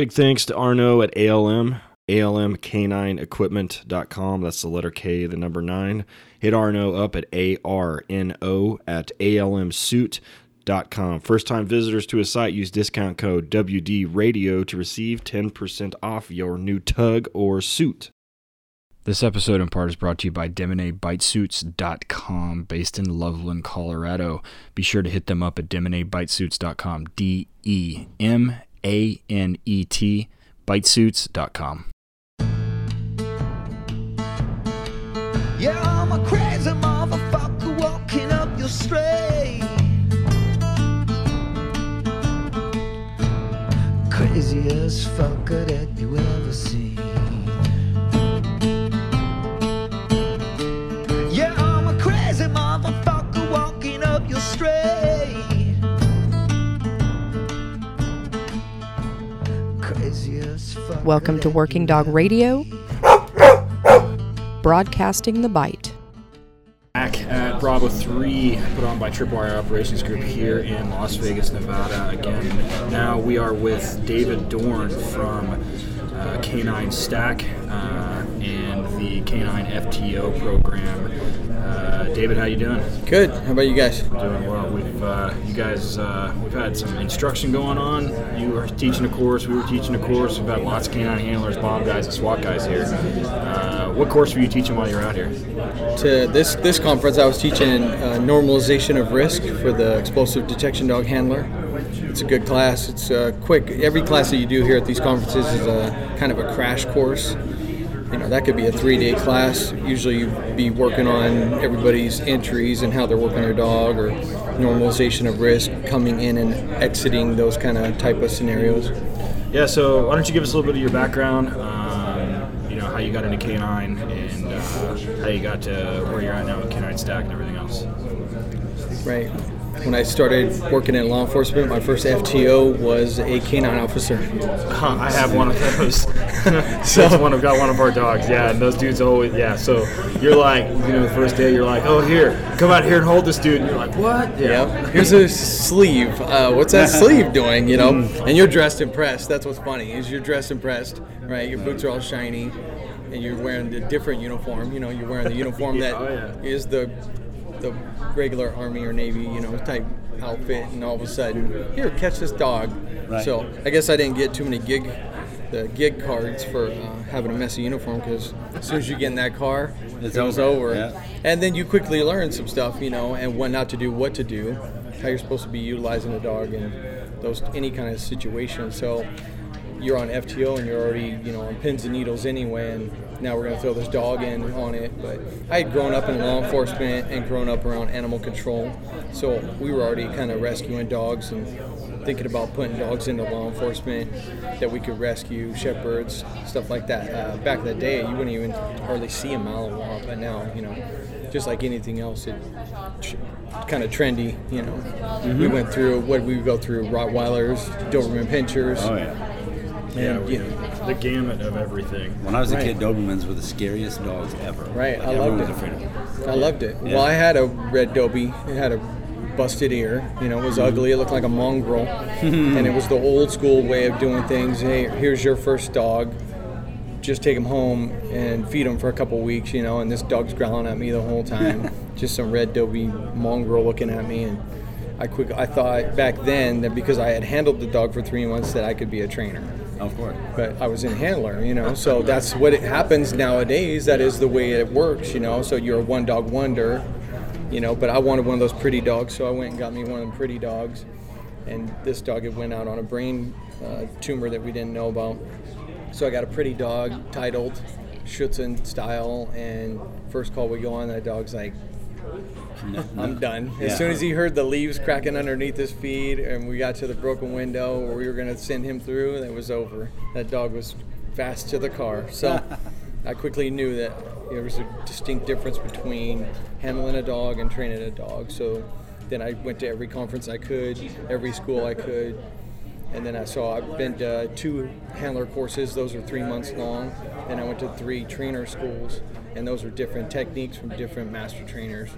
Big thanks to Arno at ALM, almk9equipment.com. That's the letter K, the number nine. Hit Arno up at A-R-N-O at almsuit.com. First time visitors to his site use discount code WD Radio to receive 10% off your new tug or suit. This episode in part is brought to you by DemanetBitesuits.com, based in Loveland, Colorado. Be sure to hit them up at DemanetBitesuits.com, D E M A N E T, Bitesuits.com. Yeah, I'm a crazy motherfucker walking up your street. Craziest fucker that you ever Welcome to Working Dog Radio, broadcasting the bite. Back at Bravo 3, put on by Tripwire Operations Group here in Las Vegas, Nevada. Again, now we are with David Dorn from uh, Canine Stack uh, and the Canine FTO program. Uh, David, how you doing? Good. How about you guys? Doing well. We've uh, you guys uh, we've had some instruction going on. You were teaching a course. We were teaching a course. We've got lots of canine handlers, bomb guys, and SWAT guys here. Uh, what course were you teaching while you were out here? To this this conference, I was teaching uh, normalization of risk for the explosive detection dog handler. It's a good class. It's uh, quick. Every class that you do here at these conferences is a kind of a crash course. You know, that could be a three-day class. Usually, you'd be working on everybody's entries and how they're working their dog, or normalization of risk, coming in and exiting those kind of type of scenarios. Yeah. So why don't you give us a little bit of your background? Um, you know how you got into canine and uh, how you got to where you're at now with Canine Stack and everything else. Right. When I started working in law enforcement, my first FTO was a canine officer. Huh, I have one of those. so one of got one of our dogs. Yeah, and those dudes always yeah. So you're like, you know, the first day you're like, oh here, come out here and hold this dude, and you're like, what? Yep. Here's a sleeve. Uh, what's that sleeve doing? You know, and you're dressed impressed. That's what's funny is you're dressed impressed, right? Your boots are all shiny, and you're wearing the different uniform. You know, you're wearing the uniform that Oh, is the the regular Army or Navy, you know, type outfit, and all of a sudden, here, catch this dog. So I guess I didn't get too many gig the gig cards for uh, having a messy uniform because as soon as you get in that car, It's it was over, over. yeah. And then you quickly learn some stuff, you know, and what not to do, what to do, how you're supposed to be utilizing a dog in those any kind of situation. So you're on FTO and you're already, you know, on pins and needles anyway, and now we're gonna throw this dog in on it. But I had grown up in law enforcement and grown up around animal control, so we were already kind of rescuing dogs and thinking about putting dogs into law enforcement that we could rescue shepherds, stuff like that. Uh, back in the day, you wouldn't even hardly see a Malinois, but now, you know, just like anything else, it tr- kind of trendy. You know, we went through what we go through: Rottweilers, Doberman Pinschers. Oh yeah. and, we- you know, the gamut of everything. When I was a Right. kid, Dobermans were the scariest dogs ever. Right, Like, I loved was it. afraid of them. I loved it. Yeah. Well, I had a red Dobie. It had a busted ear. You know, it was mm-hmm. ugly. It looked like a mongrel, and it was the old school way of doing things. Hey, here's your first dog. Just take him home and feed him for a couple weeks. You know, and this dog's growling at me the whole time. Just some red Dobie mongrel looking at me, and I quick. I thought back then that because I had handled the dog for three months that I could be a trainer Of course. but I was in handler, you know. So that's what it happens nowadays. That is the way it works, you know. So you're a one dog wonder, you know. But I wanted one of those pretty dogs, so I went and got me one of them pretty dogs. And this dog had went out on a brain uh, tumor that we didn't know about. So I got a pretty dog titled Schutzhund style, and first call we go on, that dog's like, I'm done. As Yeah. soon as he heard the leaves cracking underneath his feet, and we got to the broken window where we were going to send him through, it was over. That dog was fast to the car. So I quickly knew that there was a distinct difference between handling a dog and training a dog. So then I went to every conference I could, every school I could. And then I saw I've been to two handler courses. Those are three months long. Then I went to three trainer schools, and those were different techniques from different master trainers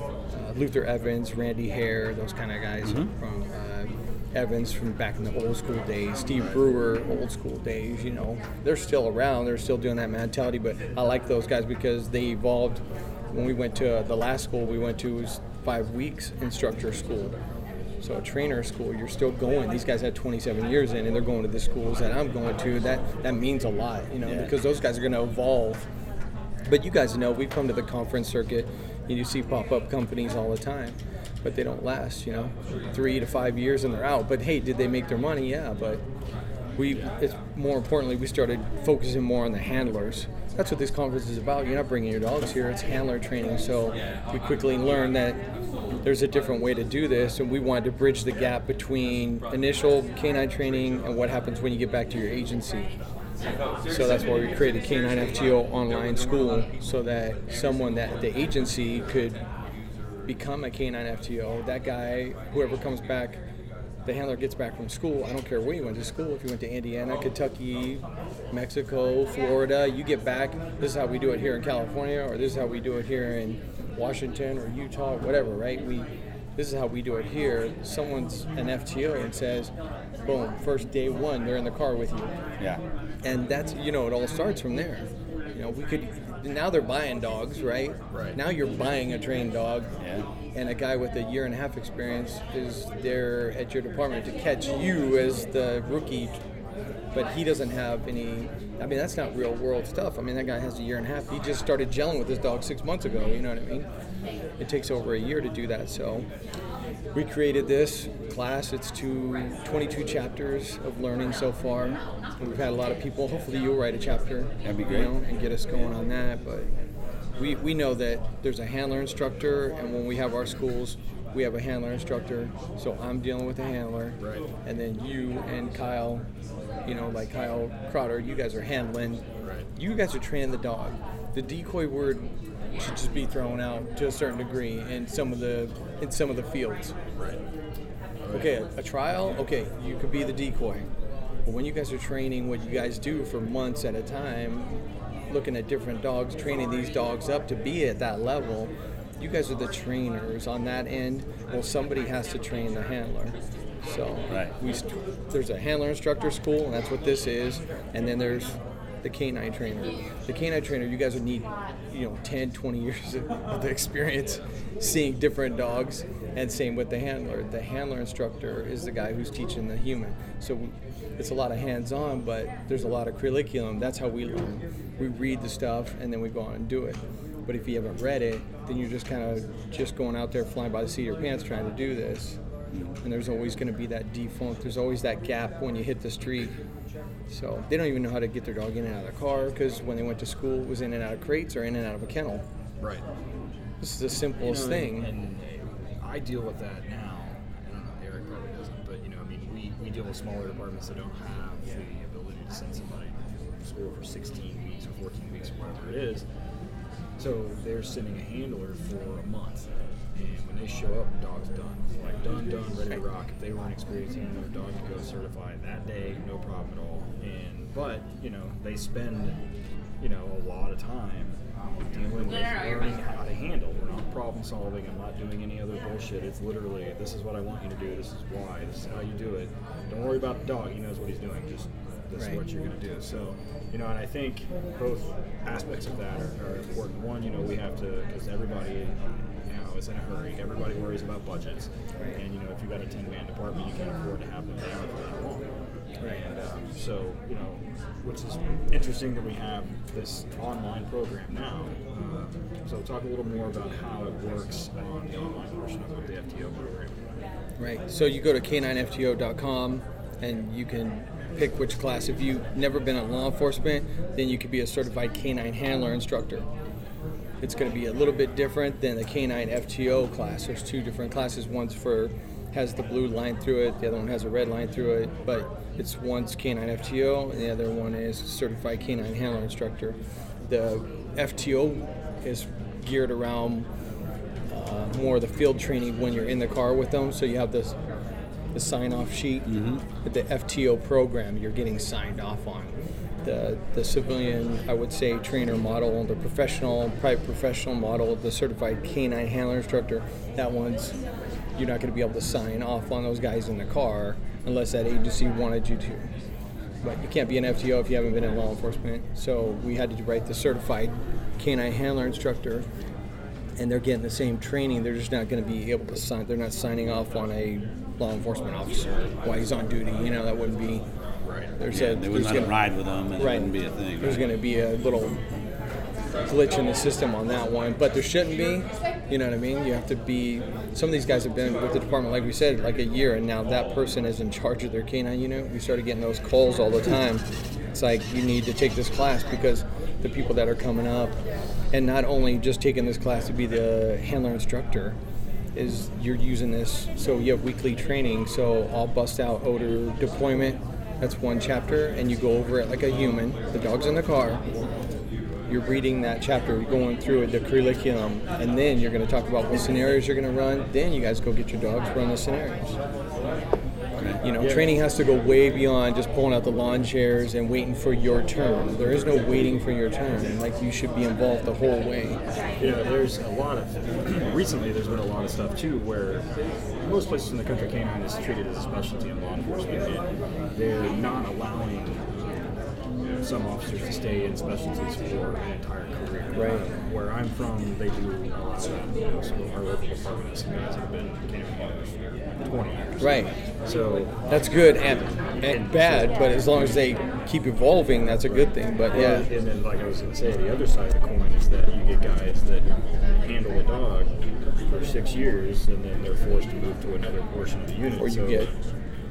uh, Luther Evans, Randy Hare, those kind of guys from uh, Evans from back in the old school days, Steve Brewer, old school days. You know, they're still around. They're still doing that mentality. But I like those guys because they evolved. When we went to uh, the last school we went to was five weeks instructor school. So a trainer school, you're still going. These guys had 27 years in, and they're going to the schools that I'm going to. That that means a lot, you know, Yeah. because those guys are going to evolve. But you guys know we've come to the conference circuit, and you see pop-up companies all the time, but they don't last. You know, three to five years and they're out. But hey, did they make their money? Yeah, but we it's more importantly we started focusing more on the handlers that's what this conference is about you're not bringing your dogs here it's handler training so we quickly learned that there's a different way to do this and we wanted to bridge the gap between initial canine training and what happens when you get back to your agency so that's why we created K9 FTO online school so that someone that the agency could become a K9 FTO. That guy, whoever comes back, the handler gets back from school. I don't care where you went to school. If you went to Indiana, Kentucky, Mexico, Florida, you get back. This is how we do it here in California, or this is how we do it here in Washington or Utah, whatever. Right? We this is how we do it here. Someone's an FTO and says, boom, first day one, they're in the car with you Yeah. And that's you know it all starts from there. You know we could now they're buying dogs right? Right. now you're buying a trained dog. Yeah. and a guy with a year and a half experience is there at your department to catch you as the rookie. But he doesn't have any i mean that's not real world stuff. I mean that guy has a year and a half. He just started gelling with his dog six months ago you know what i mean? It takes over a year to do that so we created this class. It's two, 22 chapters of learning so far. We've had a lot of people. Hopefully, you'll write a chapter. That'd be you great. know, and get us going on that. But we, we know that there's a handler instructor, and when we have our schools, we have a handler instructor. So I'm dealing with a handler. Right. And then you and Kyle, you know, like Kyle Crowder, you guys are handling. Right. You guys are training the dog. The decoy word should just be thrown out to a certain degree and some of the in some of the fields. Right. Okay, a, trial, okay, you could be the decoy. But when you guys are training what you guys do for months at a time, looking at different dogs, training these dogs up to be at that level, you guys are the trainers on that end. Well, somebody has to train the handler. So Right. we st- there's a handler instructor school, and that's what this is. And then there's the canine trainer. The canine trainer, you guys would need, you know, 10, 20 years of, experience seeing different dogs. And same with the handler. The handler instructor is the guy who's teaching the human. So it's a lot of hands-on, but there's a lot of curriculum. That's how we learn. We read the stuff and then we go on and do it. But if you haven't read it, then you're just kind of just going out there flying by the seat of your pants trying to do this. And there's always going to be that default. There's always that gap when you hit the street. So they don't even know how to get their dog in and out of the car because when they went to school, it was in and out of crates or in and out of a kennel. Right. This is the You simplest know, thing. And, and I deal with that now. I don't know, Eric probably doesn't, but you know, I mean, we, we deal with smaller departments that don't have the ability to send somebody to school for 16 weeks or 14 weeks or whatever it is. So they're sending a handler for a month. And when they show up, the dog's done. Like done, done, ready to rock. If they weren't experiencing their dog to go certified that day, no problem at all. And but, you know, they spend, you know, a lot of time dealing with learning how to handle. We're not problem solving. I'm not doing any other bullshit. It's literally this is what I want you to do. This is why. This is how you do it. Don't worry about the dog. He knows what he's doing. Just this is what you're going to do. So, you know, and I think both aspects of that are, are important. One, you know, we have to because everybody is in a hurry. Everybody worries about budgets, and you know, if you've got a 10 man department, you can't afford to have them down for that long. And um, so, you know, which is interesting that we have this online program now. Uh, so, talk a little more about how it works on the online portion of the FTO program. Right. So you go to k9ftO.com and you can pick which class. If you've never been in law enforcement, then you could be a certified canine handler instructor. It's going to be a little bit different than the canine FTO class. There's two different classes. One's for has the blue line through it. The other one has a red line through it. But it's one's canine FTO, and the other one is certified canine handler instructor. The FTO is geared around uh, more of the field training when you're in the car with them. So you have this the sign off sheet. The FTO program you're getting signed off on. The, the civilian, I would say, trainer model, the professional, private professional model, the certified canine handler instructor, that one's you're not going to be able to sign off on those guys in the car unless that agency wanted you to. But you can't be an FTO if you haven't been in law enforcement. So we had to write the certified canine handler instructor, and they're getting the same training. They're just not going to be able to sign. They're not signing off on a law enforcement officer while he's on duty. You know that wouldn't be. Right. There's Yeah, a they wouldn't let gonna- ride with them, and it Right. wouldn't be a thing. There's right? going to be a little glitch in the system on that one, but there shouldn't be. You know what I mean? You have to be. Some of these guys have been with the department, like we said, like a year, and now that person is in charge of their canine unit. We started getting those calls all the time. It's like you need to take this class because the people that are coming up, and not only just taking this class to be the handler instructor, is you're using this. So you have weekly training. So I'll bust out odor deployment. That's one chapter, and you go over it like a human. The dog's in the car you're reading that chapter, going through it, the curriculum, and then you're going to talk about what scenarios you're going to run. Then you guys go get your dogs, run the scenarios. You know, training has to go way beyond just pulling out the lawn chairs and waiting for your turn. There is no waiting for your turn. Like you should be involved the whole way. Yeah, there's a lot of recently. There's been a lot of stuff too, where most places in the country, canine is treated as a specialty in law enforcement, they're not allowing some officers to stay in specialties for an entire career. Right. Where I'm from, they do a lot of that. You know, so our local department has some guys that have been partners for 20 years. Right. So That's good and, and bad, but as long as they keep evolving, that's a good thing. But yeah, And then, like I was going to say, the other side of the coin is that you get guys that handle a dog for six years, and then they're forced to move to another portion of the unit. Or you so get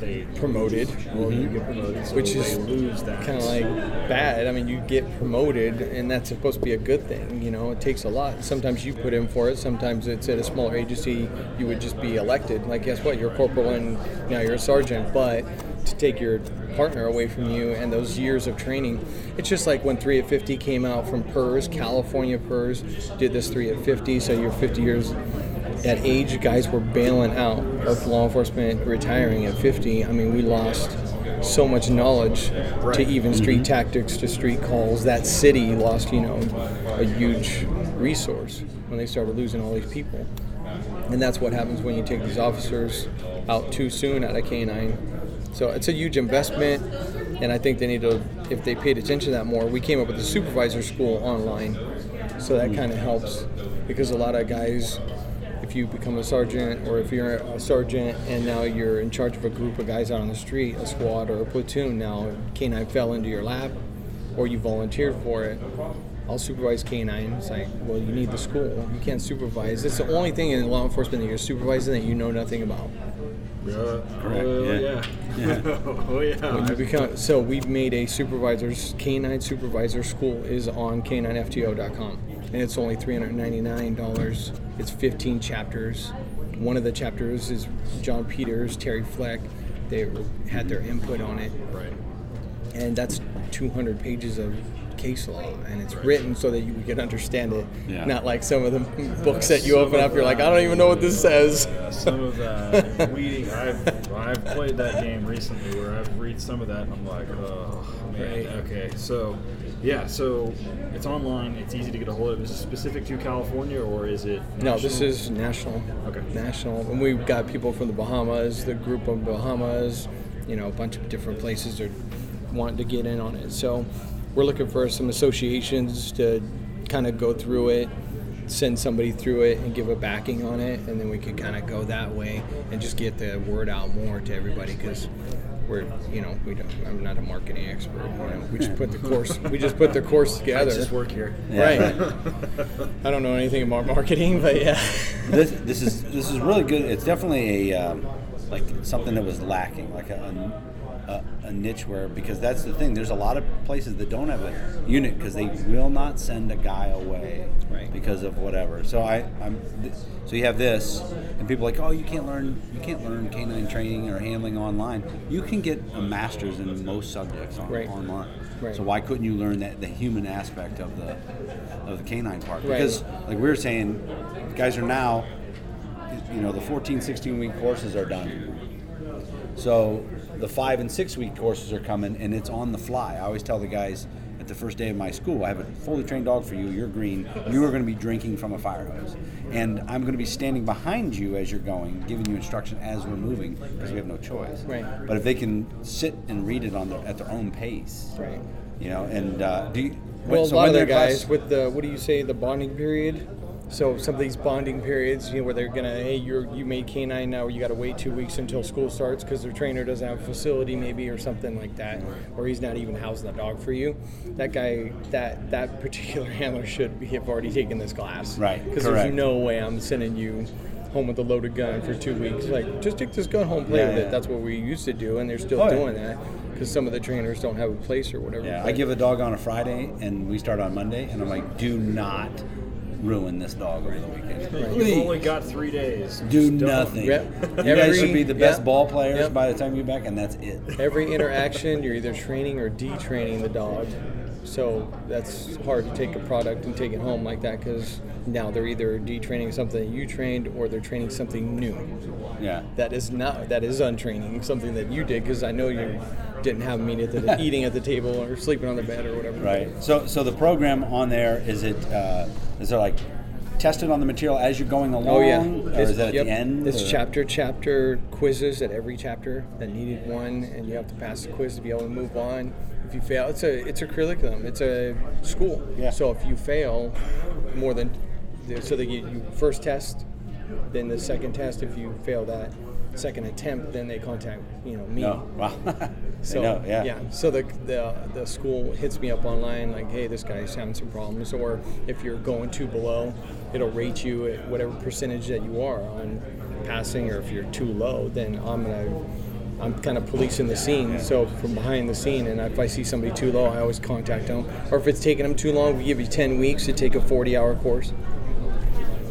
they promoted. or you get promoted, so which is lose that kind of like bad. I mean, you get promoted, and that's supposed to be a good thing. You know, it takes a lot. Sometimes you put in for it. Sometimes it's at a smaller agency. You would just be elected. Like, guess what? You're a corporal and now you're a sergeant. But to take your partner away from you and those years of training, it's just like when three at 50 came out from PERS, California PERS did this three at 50. So you're 50 years at age, guys were bailing out of law enforcement, retiring at 50. I mean, we lost so much knowledge to even street mm-hmm. tactics, to street calls. That city lost, you know, a huge resource when they started losing all these people. And that's what happens when you take these officers out too soon out of K9. So it's a huge investment, and I think they need to, if they paid attention to that more. We came up with the supervisor school online, so that mm-hmm. kind of helps because a lot of guys, if you become a sergeant or if you're a sergeant and now you're in charge of a group of guys out on the street, a squad or a platoon, now K9 fell into your lap or you volunteered for it. I'll supervise K9. It's like, well, you need the school. You can't supervise. It's the only thing in law enforcement that you're supervising that you know nothing about. Yeah. Correct, Oh, yeah. yeah. oh yeah. You become so, we've made a supervisor's K9 supervisor school is on K9FTO.com, and it's only three hundred ninety nine dollars. It's fifteen chapters. One of the chapters is John Peters, Terry Fleck. They had their input on it, right. and that's two hundred pages of case law, and it's written so that you can understand it. Yeah. Not like some of the books that you open up, you're like, I don't even know what this says. Some of that weeding, I've I've played that game recently where I've read some of that and I'm like, oh man. Right. Okay, so yeah, so it's online. It's easy to get a hold of. Is it specific to California or is it? No, this is national. Okay. National. And we've got people from the Bahamas, the group of Bahamas, you know, a bunch of different places are wanting to get in on it. So we're looking for some associations to kind of go through it, send somebody through it and give a backing on it, and then we could kind of go that way and just get the word out more to everybody because we're, you know, we don't, I'm not a marketing expert. You know, we just put the course, we just put the course I together. just work here. Right. I don't know anything about marketing, but yeah. this this is this is really good. It's definitely a um, like something that was lacking, like a, a, a niche where because that's the thing. There's a lot of places that don't have a unit because they will not send a guy away Right. because of whatever. So I I'm so you have this, and people are like, oh, you can't learn you can't learn canine training or handling online. You can get a master's in most subjects on, Right. online. Right. So why couldn't you learn that the human aspect of the of the canine part? Because like we were saying, guys are now you know the 14 16 week courses are done so the five and six week courses are coming and it's on the fly i always tell the guys at the first day of my school. I have a fully trained dog for you. You're green. You are going to be drinking from a fire hose, and I'm going to be standing behind you as you're going, giving you instruction as we're moving because we have no choice. Right. But if they can sit and read it on their, at their own pace, Right. you know, and uh, do you, Well, so a lot of the guys class- with the what do you say the bonding period? So some of these bonding periods, you know, where they're gonna, hey, you're you made canine now, you got to wait two weeks until school starts because their trainer doesn't have a facility maybe or something like that, or he's not even housing the dog for you. That guy, that that particular handler should be, have already taken this class, Right, Because there's no way I'm sending you home with a loaded gun for two weeks. Like, just take this gun home, play Yeah, with yeah. it. That's what we used to do, and they're still Oh, yeah. doing that because some of the trainers don't have a place or whatever. Yeah, I give a dog on a Friday, and we start on Monday, and I'm like, do not ruin this dog over the weekend. You've only got three days. do Just nothing. Yep. You guys should be the best yep. ball players Yep. by the time you get back, and that's it. every interaction you're either training or detraining the dog so that's hard to take a product and take it home like that because now they're either detraining something that you trained or they're training something new Yeah. that is not that is untraining something that you did because i know you didn't have meat at the eating at the table or sleeping on the bed or whatever Right. So, so the program on there is it uh, is it like tested on the material as you're going along? Oh yeah, Or It's- is that at yep. the end? It's or- chapter chapter quizzes at every chapter that needed one, and you have to pass the quiz to be able to move on. If you fail, it's a it's a curriculum. It's a school. Yeah. So if you fail more than so they get you first test, then the second test. If you fail that second attempt, then they contact you know me. No. Wow. So know, yeah. So the, the the school hits me up online like, hey, this guy's having some problems, or if you're going too below, it'll rate you at whatever percentage that you are on passing, or if you're too low, then I'm gonna. I'm kind of policing the scene, so from behind the scene, and if I see somebody too low, I always contact them. Or if it's taking them too long, we give you 10 weeks to take a 40-hour course.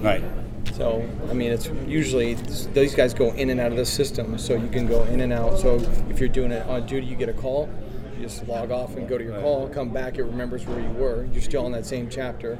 Right. So, I mean, it's usually these guys go in and out of the system, so you can go in and out. So, if you're doing it on duty, you get a call, you just log off and go to your call, come back, it remembers where you were. You're still on that same chapter.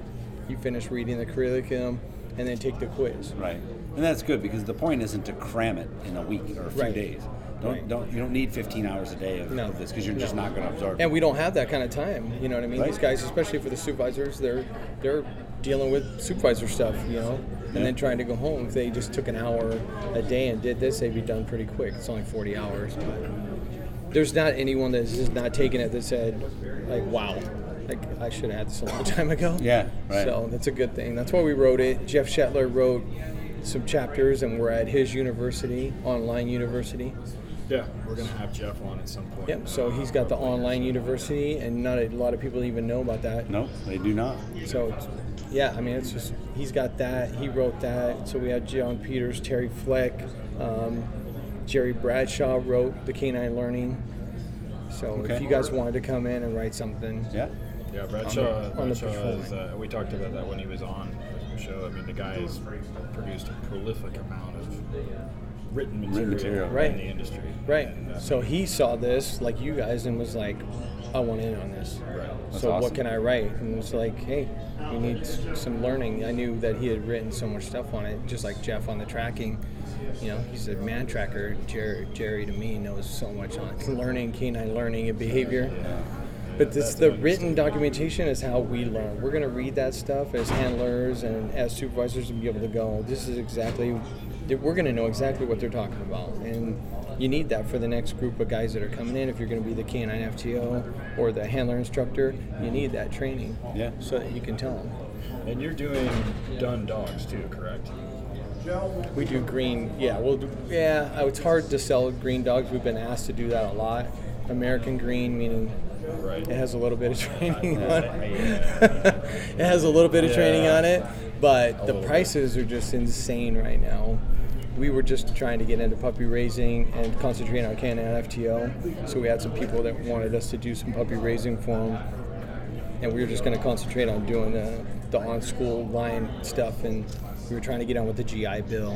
You finish reading the curriculum and then take the quiz. Right. And that's good because the point isn't to cram it in a week or a few Right. days. Don't Right. don't you don't need 15 hours a day of, No. of this because you're just not going to absorb. it. And we don't have that kind of time. You know what I mean? Right. These guys, especially for the supervisors, they're they're dealing with supervisor stuff, you know, and Yeah. then trying to go home. If they just took an hour a day and did this, they'd be done pretty quick. It's only 40 hours. But there's not anyone that's just not taking it that said, like, wow, like I should have had this a long time ago. Yeah, right. So that's a good thing. That's why we wrote it. Jeff Schettler wrote some chapters, and we're at his university, online university. Yeah, we're gonna have Jeff on at some point. Yep. So he's got the online university, and not a lot of people even know about that. No, they do not. So, yeah, I mean, it's just he's got that. He wrote that. So we had John Peters, Terry Fleck, um, Jerry Bradshaw wrote the Canine Learning. So Okay. if you guys wanted to come in and write something, Yeah. Yeah, Bradshaw. on the- on the Bradshaw patrol is, uh, we talked about that when he was on the show. I mean, the guy has produced a prolific amount of written material, material. Right. in the industry. right? And, uh, So he saw this like you guys and was like, "I want in on this." Right. That's so awesome. what can I write? And it's like, hey, you need some learning. I knew that he had written so much stuff on it, just like Jeff on the tracking. You know, he's a man tracker. Jerry, Jerry to me knows so much on learning, canine learning and behavior. But this, the written documentation is how we learn. We're going to read that stuff as handlers and as supervisors and be able to go, this is exactly, that we're going to know exactly what they're talking about. And you need that for the next group of guys that are coming in. If you're going to be the canine FTO or the handler instructor, you need that training. Yeah. So that you can tell them. And you're doing done dogs too, correct? We do green, yeah. Well, yeah. It's hard to sell green dogs. We've been asked to do that a lot. American green, meaning Right. it has a little bit of training on it. it has a little bit of training on it, but the prices are just insane right now. We were just trying to get into puppy raising and concentrating on Canine FTO. So we had some people that wanted us to do some puppy raising for them, and we were just going to concentrate on doing the, the on-school line stuff and we were trying to get on with the GI Bill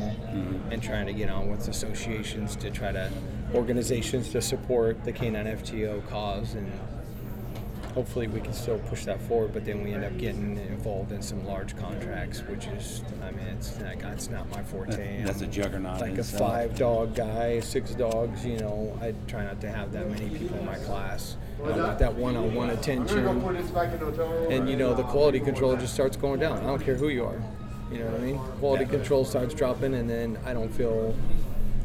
and trying to get on with associations to try to organizations to support the canine FTO cause and hopefully we can still push that forward but then we end up getting involved in some large contracts which is I mean it's not, it's not my forte That's a I'm juggernaut like a five dog guy six dogs you know I try not to have that many people in my class I want that one-on-one attention, and you know the quality control just starts going down. I don't care who you are. You know what I mean? Quality Yeah. control starts dropping, and then I don't feel,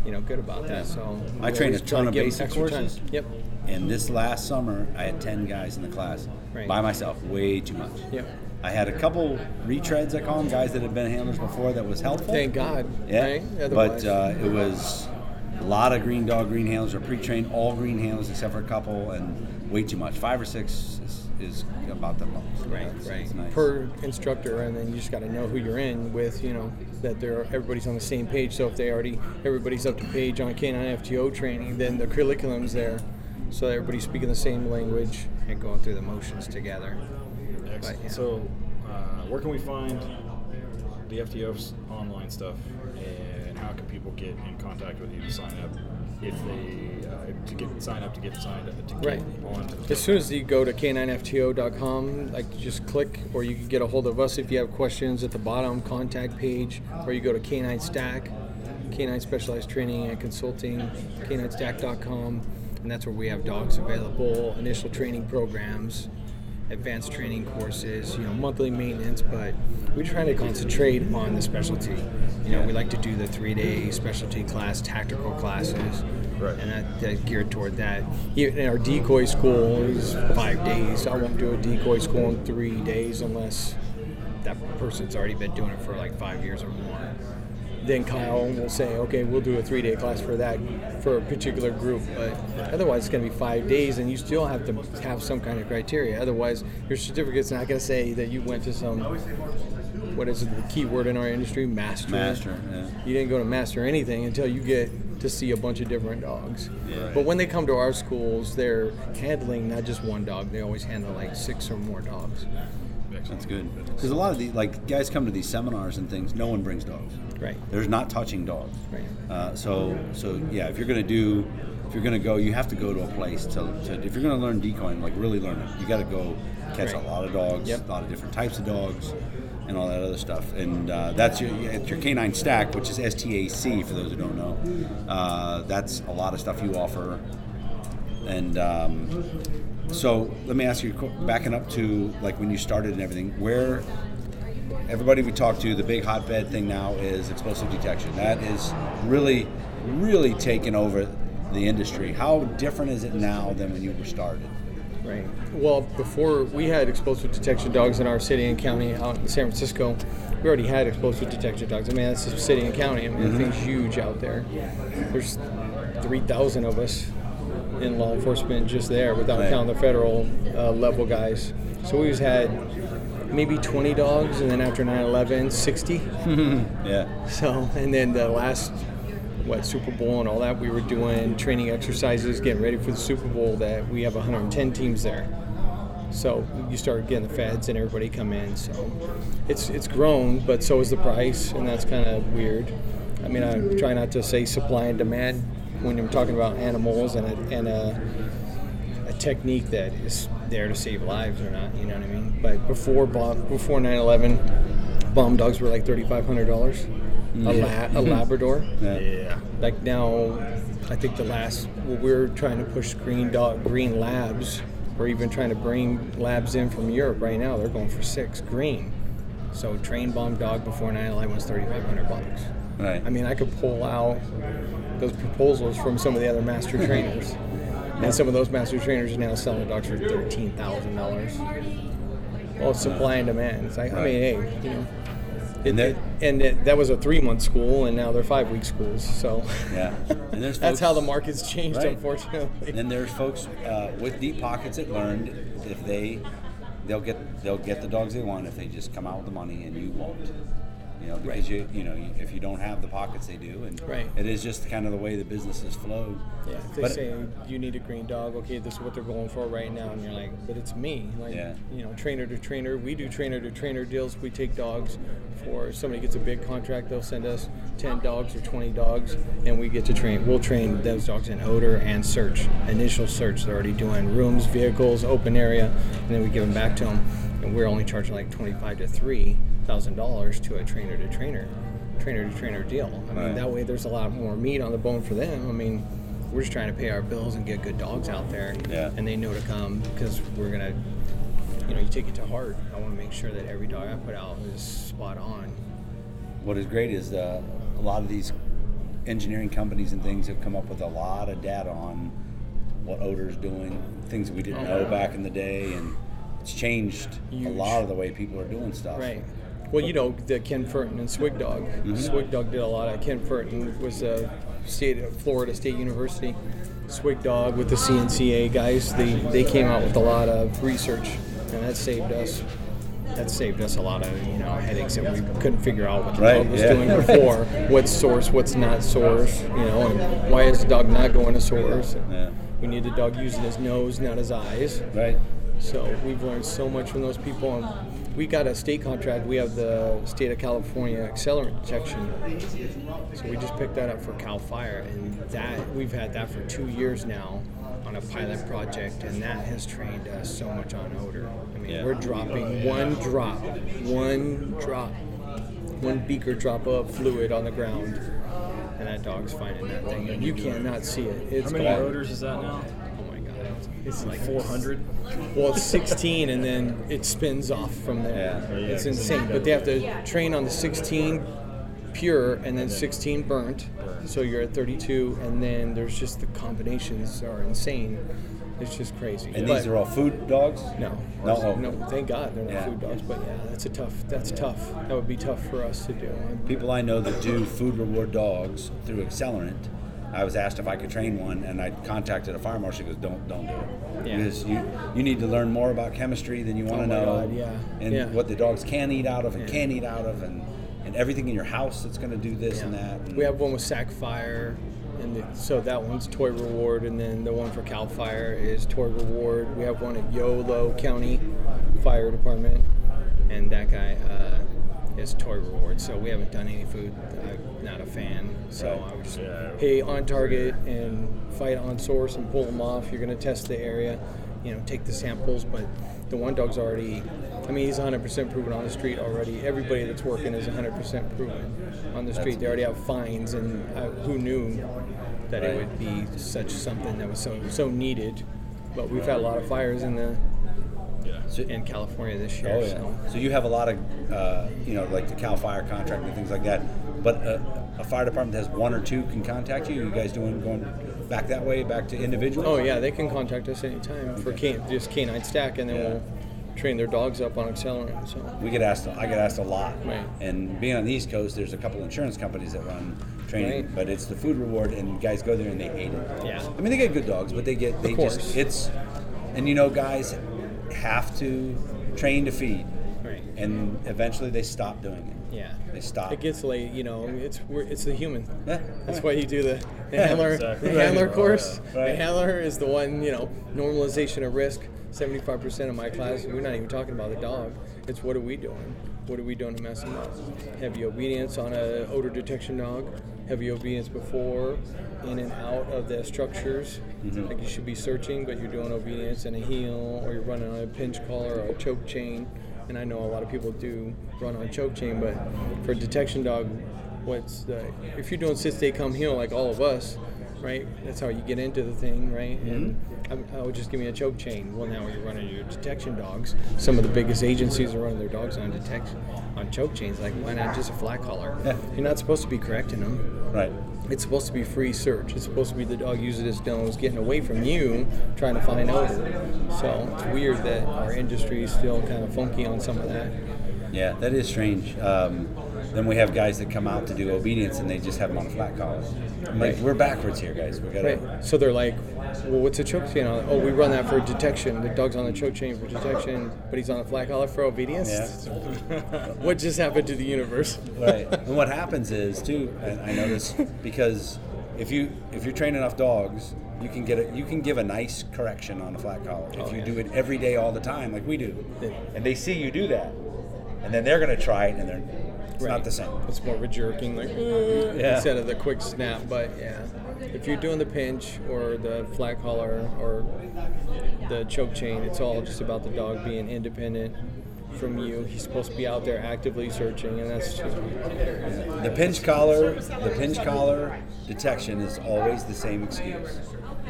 you know, good about that. So I train a ton to of basic time. Yep. And this last summer, I had 10 guys in the class Right. by myself, way too much. Yep. I had a couple retreads, I call them, guys that had been handlers before that was helpful. Thank God. Yeah. Right? But uh, it was a lot of green dog, green handlers, or pre trained all green handlers except for a couple, and way too much. Five or six is, is about the most. Right, right. nice. Per instructor, and then you just got to know who you're in with. You know that they're everybody's on the same page. So if they already everybody's up to page on K9 FTO training, then the curriculum's there, so everybody's speaking the same language and going through the motions together. Excellent. yeah. So, uh, where can we find the FTO's online stuff, and how can people get in contact with you to sign up if they uh, to get sign up to get signed up to get Right. on to the As soon as you go to k9ftO.com, like just click, or you can get a hold of us if you have questions at the bottom contact page, or you go to K9 Stack, K9 Specialized Training and Consulting, K9Stack.com, and that's where we have dogs available, initial training programs, advanced training courses, you know, monthly maintenance, but we try to concentrate on the specialty. You know, we like to do the three-day specialty class, tactical classes, Right. and that, that geared toward that. Even in our decoy school is five days. I won't do a decoy school in three days unless that person's already been doing it for like five years or more. Then Kyle will say, okay, we'll do a three-day class for that for a particular group, but otherwise it's going to be five days, and you still have to have some kind of criteria. Otherwise, your certificate's not going to say that you went to some what is it, the key word in our industry, master. Master, yeah. You didn't go to master anything until you get to see a bunch of different dogs. Yeah. But when they come to our schools, they're handling not just one dog. They always handle like six or more dogs. That's good. Because a lot of the like guys come to these seminars and things. No one brings dogs. Right. There's not touching dogs. Right. Uh, so so yeah, if you're gonna do, if you're gonna go, you have to go to a place to, to if you're gonna learn decoying, like really learn it, you got to go catch Right. a lot of dogs, Yep. a lot of different types of dogs, and all that other stuff. And uh, that's your it's your canine stack, which is STAC for those who don't know. Uh, that's a lot of stuff you offer. And um, so let me ask you, backing up to like when you started and everything, where everybody we talk to, the big hotbed thing now is explosive detection. That is really, really taken over the industry. How different is it now than when you were started? Right. Well, before we had explosive detection dogs in our city and county out in San Francisco, we already had explosive detection dogs. I mean, that's the city and county. I mean, the thing's huge out there. There's 3,000 of us in law enforcement just there, without Right. counting the federal uh, level guys. So we always had maybe 20 dogs, and then after 9/11, 60. Yeah. So, and then the last, what, Super Bowl and all that, we were doing training exercises, getting ready for the Super Bowl that we have 110 teams there. So you start getting the feds and everybody come in. So it's it's grown, but so is the price, and that's kind of weird. I mean, I try not to say supply and demand when you're talking about animals and a, and a, a technique that is there to save lives or not. You know what I mean? But before bomb, before 9/11, bomb dogs were like $3,500. A, la- a Labrador. Yeah. Yeah. Like now, I think the last well, we're trying to push green dog, green labs. We're even trying to bring labs in from Europe right now. They're going for six green. So train bomb dog before 9/11 was 3,500 bucks. Right. I mean, I could pull out those proposals from some of the other master trainers, and some of those master trainers are now selling dogs for thirteen thousand dollars. Well, it's supply and demand. It's like, I mean, hey, you know. It, And and it, that was a three-month school, and now they're five-week schools. So Yeah. And there's that's how the market's changed, Right. unfortunately. And then there's folks uh, with deep pockets that learned if they they'll get they'll get the dogs they want if they just come out with the money and you won't. You know, because Right. you you know if you don't have the pockets they do, and Right. it is just kind of the way the business has flowed. Yeah, they But- say you need a green dog, okay, this is what they're going for right now, and you're like, but it's me. Like, Yeah. you know, trainer to trainer. We do trainer to trainer deals. We take dogs for somebody gets a big contract, they'll send us ten dogs or twenty dogs, and we get to train. We'll train those dogs in odor and search. Initial search. They're already doing rooms, vehicles, open area, and then we give them back to them, and we're only charging like twenty-five to three thousand dollars to a trainer to trainer. Trainer to trainer deal. I mean, Right. that way there's a lot more meat on the bone for them. I mean, we're just trying to pay our bills and get good dogs out there. Yeah. And they know to come because we're gonna, you know, you take it to heart. I want to make sure that every dog I put out is spot on. what is great is uh, a lot of these engineering companies and things have come up with a lot of data on what odor's doing, things we didn't know back in the day, and it's changed a lot of the way people are doing stuff. Right. Well, you know, the Ken Furton and SWGDOG. Mm-hmm. SWGDOG did a lot of. Ken Furton was a state of Florida State University. SWGDOG with the CNCA guys, they, they came out with a lot of research, and that saved us. That saved us a lot of you know headaches that we couldn't figure out what the Right, dog was yeah. doing before. what's source, what's not source, you know, and why is the dog not going to source? Yeah. We need the dog using his nose, not his eyes. Right. So we've learned so much from those people, and we got a state contract. We have the state of California accelerant detection, so we just picked that up for Cal Fire, and that we've had that for two years now on a pilot project, and that has trained us so much on odor. I mean, Yeah. we're dropping one drop, one drop, one beaker drop of fluid on the ground, and that dog's finding that thing, and you cannot see it. It's How many odors is that now? Oh it's, like 400. well, it's 16, and then it spins off from there. Yeah. It's insane. But they have to train on the 16 pure and then 16 burnt. So you're at 32, and then there's just the combinations are insane. It's just crazy. And But- these are all food dogs. no, No. Oh. no. Thank God they're not Yeah. food dogs. But yeah, that's a tough. That's tough. That would be tough for us to do. People I know that do food reward dogs through Accelerant. I was asked if I could train one, and I contacted a fire marshal. He goes, "Don't, don't do it, Yeah. because you you need to learn more about chemistry than you want Oh to know, God, yeah. and Yeah. what the dogs can eat out of and Yeah. can't eat out of, and and everything in your house that's going to do this and that. And We have one with Sackfire, and the, so that one's Toy Reward, and then the one for Cal Fire is Toy Reward. We have one at Yolo County Fire Department, and that guy uh, is Toy Reward. So we haven't done any food. I'm not a fan, so Right. I would just pay on target and fight on source and pull them off. You're going to test the area, you know, take the samples, but the one dog's already. I mean, he's 100% proven on the street already. Everybody that's working is 100% proven on the street. They already have fines, and uh, who knew that it would be such something that was so so needed. But we've had a lot of fires in the So- in California this year. Oh yeah. So. So you have a lot of, uh, you know, like the Cal Fire contract and things like that. But a, a fire department that has one or two can contact you. You guys doing going back that way, back to individuals? Oh yeah, they can contact us anytime for can, just canine stack, and then Yeah. we'll train their dogs up on accelerant. So We get asked. I get asked a lot. Right. And being on the East Coast, there's a couple insurance companies that run training, Right. but it's the food reward, and guys go there and they hate it. Yeah. I mean, they get good dogs, but they get they just it's, and you know, guys have to train to feed, right. and eventually they stop doing it. Yeah. They stop. It gets late, you know. It's we're, it's the human. That's why you do the, the handler Exactly. the Right. handler course. Right. The handler is the one, you know, normalization of risk. Seventy-five percent of my class, we're not even talking about the dog. It's what are we doing? What are we doing to mess them up? Heavy obedience on a odor detection dog. Heavy obedience before, in and out of the structures. Mm-hmm. Like you should be searching, but you're doing obedience in a heel, or you're running on a pinch collar or a choke chain. And I know a lot of people do run on choke chain, but for a detection dog, what's the if you're doing sit stay come heel like all of us, right? That's how you get into the thing, right? And mm-hmm. I, I would just give me a choke chain. Well, now you're running your detection dogs, some of the biggest agencies are running their dogs on detection on choke chains. Like why not just a flat collar? Yeah. You're not supposed to be correcting them. right. It's supposed to be free search. It's supposed to be the dog using his nose, getting away from you, trying to find odor. So it's weird that our industry is still kind of funky on some of that. Yeah, that is strange. Um, then we have guys that come out to do obedience and they just have them on a flat collar. I'm like, Right. we're backwards here, guys. We gotta. Right. So they're like, well, what's a choke chain on? Oh, we run that for detection. The dog's on the choke chain for detection, but he's on a flat collar for obedience. what just happened to the universe? Right. and what happens is too, and I notice because if you if you train enough dogs, you can get a, you can give a nice correction on a flat collar if Oh, you yeah. do it every day all the time like we do, Yeah. and they see you do that, and then they're gonna try it and they're it's not the same. It's more of a jerking, like "Uh," Yeah. instead of the quick snap. But yeah, if you're doing the pinch or the flat collar or the choke chain, it's all just about the dog being independent from you. He's supposed to be out there actively searching, and that's just The pinch collar, the pinch collar detection is always the same excuse.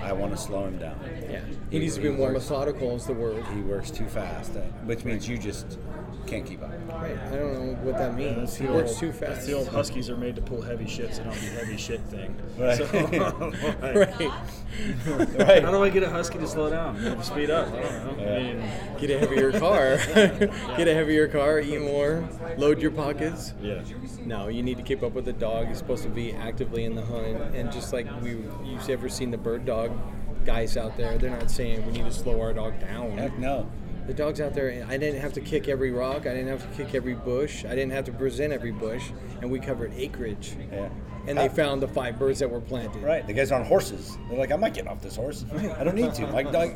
I want to slow him down. yeah. He needs to be more methodical. Is the word. He works too fast, uh, which means you just can't keep up. Right. I don't know what that means. He works too That's fast. the old Huskies are made to pull heavy shit, so don't be heavy shit thing. Right. So, Right. How do I get a Husky to slow down? To speed up? I don't know. I mean, Get a heavier car. Get a heavier car. Eat more. Load your pockets. yeah. No, you need to keep up with the dog. He's supposed to be actively in the hunt, and just like we, you've ever seen the bird dog guys out there, they're not saying we need to slow our dog down. Heck no. The dogs out there, I didn't have to kick every rock. I didn't have to kick every bush. I didn't have to present every bush, and we covered acreage. Yeah. And they Uh, found the five birds that were planted. Right. The guys are on horses. They're like, I'm not getting off this horse. I don't need to. My dog,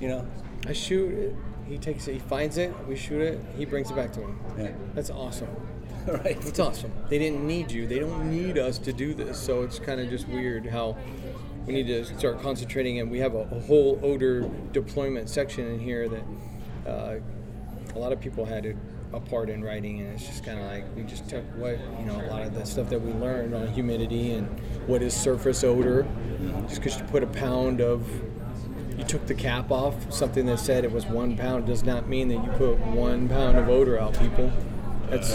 you know. I shoot it. He takes it. He finds it. We shoot it. He brings it back to him. Yeah. That's awesome. right. It's awesome. They didn't need you. They don't need us to do this. So it's kind of just weird how we need to start concentrating. And we have a, a whole odor deployment section in here that uh, a lot of people had a, a part in writing. And it's just kind of like we just took what, you know, a lot of the stuff that we learned on humidity and what is surface odor. Just because you put a pound of you took the cap off, something that said it was one pound does not mean that you put one pound of odor out, people. That's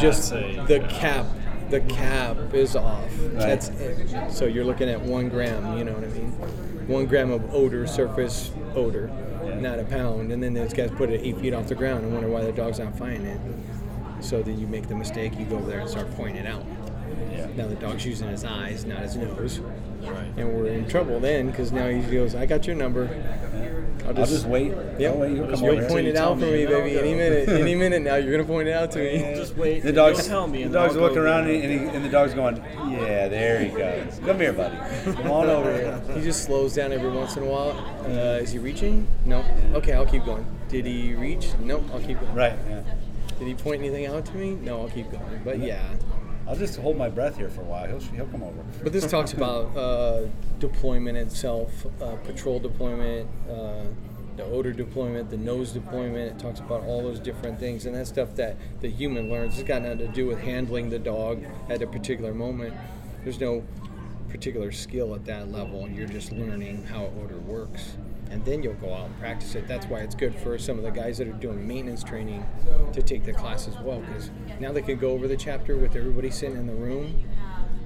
just the cap. The cap is off. That's it. So you're looking at one gram. You know what I mean? One gram of odor, surface odor, not a pound. And then those guys put it eight feet off the ground and wonder why the dog's not finding it. So then you make the mistake. You go over there and start pointing it out. Yeah. Now the dog's using his eyes, not his nose, Right. and we're in trouble then because now he goes, "I got your number." I'll just wait. Yep. I'll wait. You'll come You'll point it tell out for me, me, and I'll baby. Any minute, any minute now, you're gonna point it out to me. Just wait. The dog's, tell me. the dog's I'll looking around and, he, and the dog's going, yeah, there he goes. Come here, buddy. Come on over here. He just slows down every once in a while. Uh, is he reaching? No. Okay, I'll keep going. Did he reach? No, I'll keep going. Right. Yeah. Did he point anything out to me? No, I'll keep going. But yeah. I'll just hold my breath here for a while. He'll, he'll come over. But this talks about uh, deployment itself, uh, patrol deployment, uh, the odor deployment, the nose deployment. It talks about all those different things, and that stuff that the human learns. It's got nothing to do with handling the dog at a particular moment. There's no particular skill at that level. You're just learning how odor works. And then you'll go out and practice it. That's why it's good for some of the guys that are doing maintenance training to take the class as well, because now they can go over the chapter with everybody sitting in the room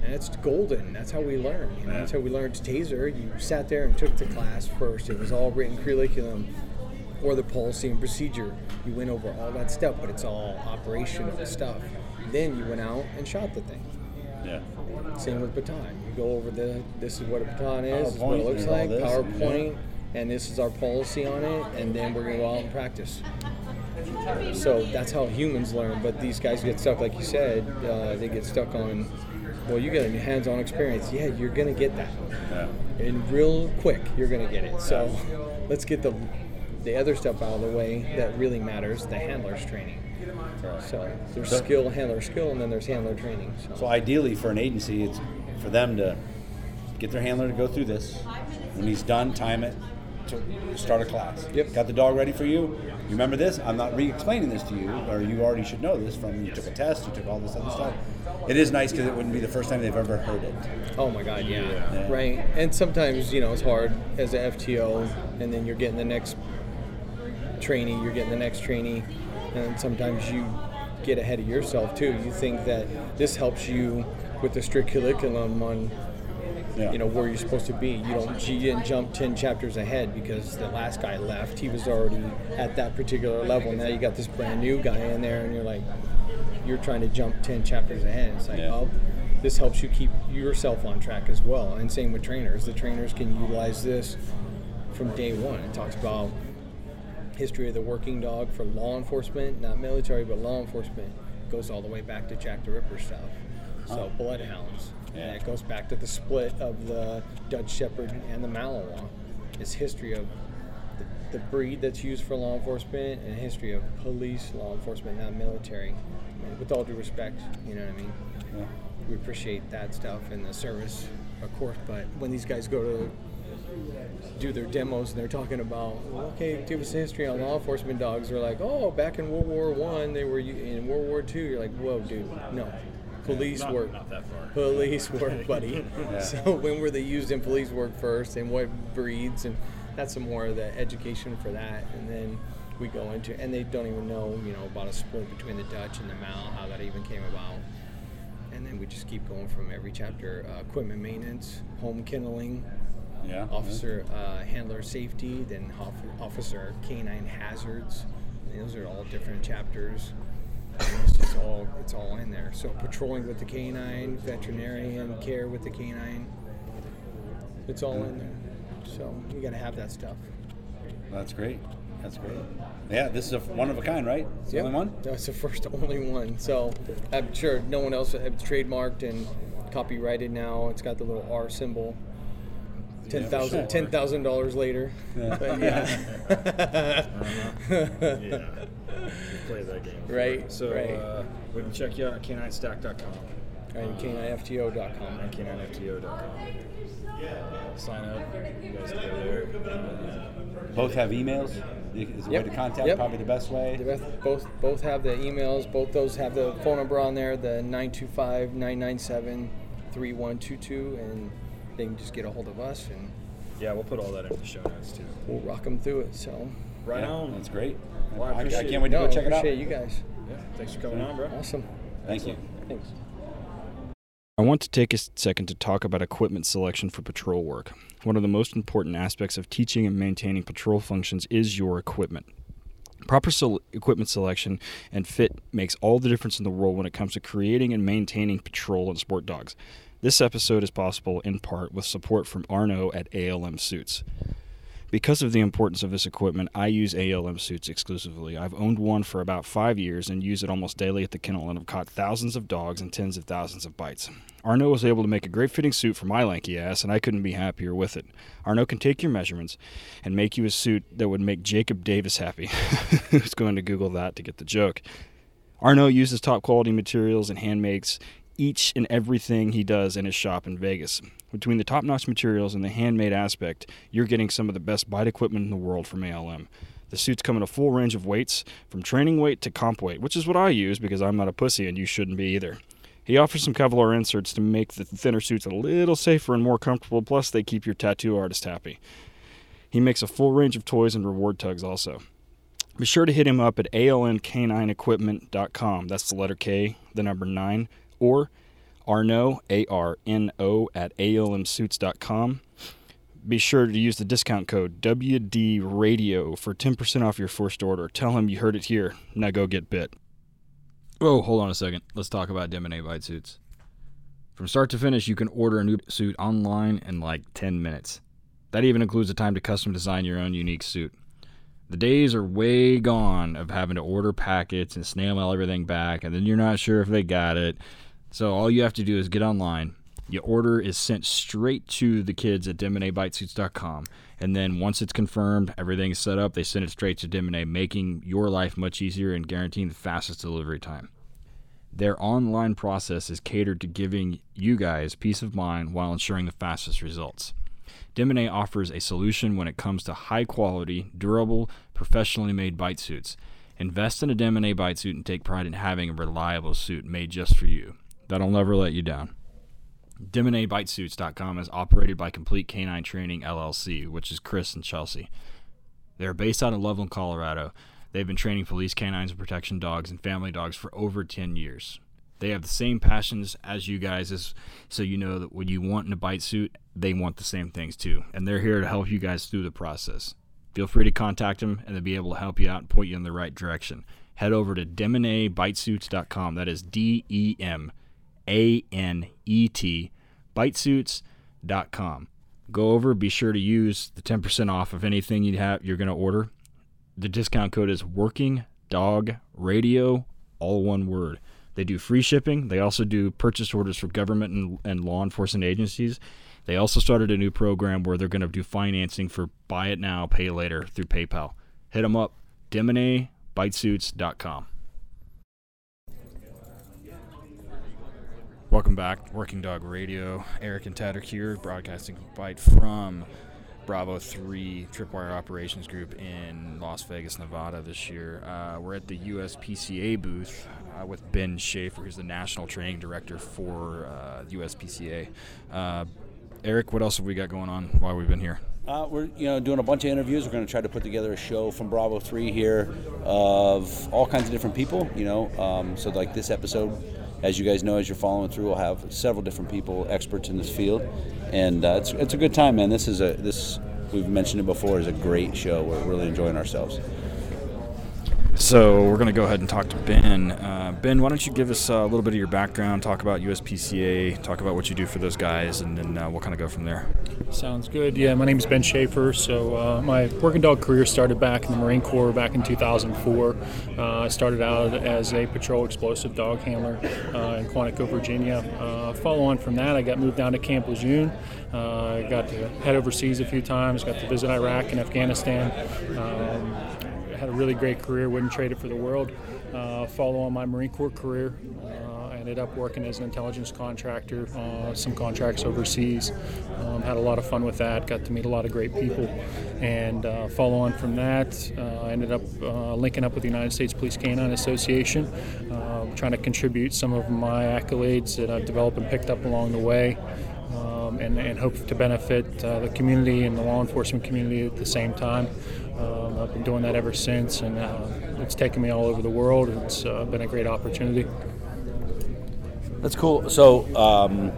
and it's golden. That's how we learn. You know, that's how we learned Taser. You sat there and took the class first. It was all written curriculum or the policy and procedure. You went over all that stuff, but it's all operational stuff. Then you went out and shot the thing. Yeah. Same with baton. You go over the this is what a baton is, this is what it looks like, PowerPoint, and this is our policy on it, and then we're gonna go out and practice. So that's how humans learn. But these guys get stuck, like you said, uh, they get stuck on. Well, you get a hands-on experience. Yeah, you're gonna get that, Yeah. and real quick, you're gonna get it. So let's get the the other stuff out of the way that really matters, the handlers training. So there's So- skill, handler skill, and then there's handler training. So. So ideally, for an agency, it's for them to get their handler to go through this. When he's done, time it to start a class. Yep. Got the dog ready for you. You remember this? I'm not re-explaining this to you, or you already should know this from you took a test, you took all this other stuff. It is nice because it wouldn't be the first time they've ever heard it. Oh my God, yeah. Yeah. Right. And sometimes, you know, it's hard as a FTO, and then you're getting the next trainee, you're getting the next trainee, and sometimes you get ahead of yourself too. You think that this helps you with the strict curriculum on, Yeah. you know, where you're supposed to be. You don't, you didn't jump ten chapters ahead because the last guy left. He was already at that particular level. Now you got this brand new guy in there, and you're like, you're trying to jump ten chapters ahead. It's like, Yeah. oh, this helps you keep yourself on track as well. And same with trainers. The trainers can utilize this from day one. It talks about history of the working dog for law enforcement, not military, but law enforcement. It goes all the way back to Jack the Ripper stuff. So bloodhounds. Yeah. And it goes back to the split of the Dutch Shepherd and the Malinois. It's history of the, the breed that's used for law enforcement and history of police law enforcement, not military. I mean, with all due respect, you know what I mean? Yeah. we appreciate that stuff and the service, of course. But when these guys go to do their demos and they're talking about, okay, give us a history on law enforcement dogs. They're like, oh, back in World War One, they were in World War Two. You're like, whoa, dude, no, police Not- work. not that far. Police work, buddy. So when were they used in police work first, and what breeds, and that's some more of the education for that, and then we go into, and they don't even know, you know, about a split between the Dutch and the Mal, how that even came about and then we just keep going from every chapter uh, equipment maintenance home kenneling Yeah. officer uh, handler safety then officer canine hazards those are all different chapters it's just all it's all in there so patrolling with the canine veterinarian care with the canine it's all in there so you got to have that stuff That's great. That's great. Yeah, this is a one of a kind, right? It's the Yep. only one. That's the first only one. So I'm sure no one else it's trademarked and copyrighted now. It's got the little R symbol. Ten thousand sure. ten thousand dollars later. But yeah. Uh-huh. yeah. Play that game. Right, So right. Uh, we can check you out at caninestack.com and caninefto.com. and caninefto.com. Sign up. You guys can go there. Both have emails. Is the Yep. way to contact Yep. probably the best way. They both, both both have the emails. Both those have the phone number on there, the 925-997-3122, and they can just get a hold of us, and Yeah, we'll put all that in the show notes too. we'll rock them through it. So, Right Yeah, on. That's great. Well, I I, I appreciate can't wait to no, go check it out. appreciate you guys. Yeah, thanks for coming on, bro. Awesome. Thank you. Thanks. I want to take a second to talk about equipment selection for patrol work. One of the most important aspects of teaching and maintaining patrol functions is your equipment. Proper sel- equipment selection and fit makes all the difference in the world when it comes to creating and maintaining patrol and sport dogs. This episode is possible in part with support from Arno at ALM Suits. Because of the importance of this equipment, I use ALM suits exclusively. I've owned one for about five years and use it almost daily at the kennel and have caught thousands of dogs and tens of thousands of bites. Arno was able to make a great fitting suit for my lanky ass, and I couldn't be happier with it. Arno can take your measurements and make you a suit that would make Jacob Davis happy. Who's going to Google that to get the joke? Arno uses top quality materials and hand makes each and everything he does in his shop in Vegas. Between the top notch materials and the handmade aspect, you're getting some of the best bite equipment in the world from ALM. The suits come in a full range of weights, from training weight to comp weight, which is what I use because I'm not a pussy and you shouldn't be either. He offers some Kevlar inserts to make the thinner suits a little safer and more comfortable, plus, they keep your tattoo artist happy. He makes a full range of toys and reward tugs also. Be sure to hit him up at almk9equipment.com. That's the letter K, the number 9, or Arno, A R N O, at almsuits.com. Be sure to use the discount code WDRadio for 10% off your first order. Tell him you heard it here. Now go get bit. Oh, hold on a second. Let's talk about Demanet Bite Suits. From start to finish, you can order a new suit online in like 10 minutes. That even includes the time to custom design your own unique suit. The days are way gone of having to order packets and snail mail everything back, and then you're not sure if they got it. So all you have to do is get online. Your order is sent straight to the kids at DemanetBiteSuits.com, and then once it's confirmed, everything's set up, they send it straight to Demanet, making your life much easier and guaranteeing the fastest delivery time. Their online process is catered to giving you guys peace of mind while ensuring the fastest results. Demanet offers a solution when it comes to high quality, durable, professionally made bite suits. Invest in a Demanet bite suit and take pride in having a reliable suit made just for you. That'll never let you down. DemanetBiteSuits.com is operated by Complete Canine Training LLC, which is Chris and Chelsea. They're based out of Loveland, Colorado. They've been training police canines and protection dogs and family dogs for over 10 years. They have the same passions as you guys, as, so you know that when you want in a bite suit, they want the same things too. And they're here to help you guys through the process. Feel free to contact them and they'll be able to help you out and point you in the right direction. Head over to demanetbitesuits.com. That is D E M A N E T, bitesuits.com. Go over, be sure to use the 10% off of anything you have you're going to order. The discount code is working dog radio, all one word. They do free shipping. They also do purchase orders for government and, and law enforcement agencies. They also started a new program where they're going to do financing for buy it now, pay later through PayPal. Hit them up, demanetbitesuits.com. Welcome back, Working Dog Radio. Eric and Tatter here, broadcasting Bite from Bravo 3 Tripwire Operations Group in Las Vegas, Nevada this year. Uh, we're at the USPCA booth uh, with Ben Schaefer, who's the National Training Director for uh, USPCA. Uh, Eric, what else have we got going on while we've been here? Uh, we're you know doing a bunch of interviews. We're going to try to put together a show from Bravo Three here of all kinds of different people. You know, um, so like this episode, as you guys know, as you're following through, we'll have several different people, experts in this field, and uh, it's it's a good time, man. This is a this we've mentioned it before is a great show. We're really enjoying ourselves. So we're going to go ahead and talk to Ben. Uh, ben, why don't you give us a little bit of your background, talk about USPCA, talk about what you do for those guys, and then uh, we'll kind of go from there. Sounds good. Yeah, my name is Ben Schaefer. So uh, my working dog career started back in the Marine Corps back in 2004. Uh, I started out as a patrol explosive dog handler uh, in Quantico, Virginia. Uh, follow on from that, I got moved down to Camp Lejeune. I got to head overseas a few times, got to visit Iraq and Afghanistan. Um, had a really great career, wouldn't trade it for the world. Uh, follow on my Marine Corps career, uh, ended up working as an intelligence contractor, uh, some contracts overseas. Um, had a lot of fun with that, got to meet a lot of great people. And uh, follow on from that, uh, I ended up uh, linking up with the United States Police Canine Association, trying to contribute some of my accolades that I've developed and picked up along the way. Um, and, and, hope to benefit uh, the community and the law enforcement community at the same time. Um, I've been doing that ever since, and uh, it's taken me all over the world. It's uh, been a great opportunity. That's cool. So, um,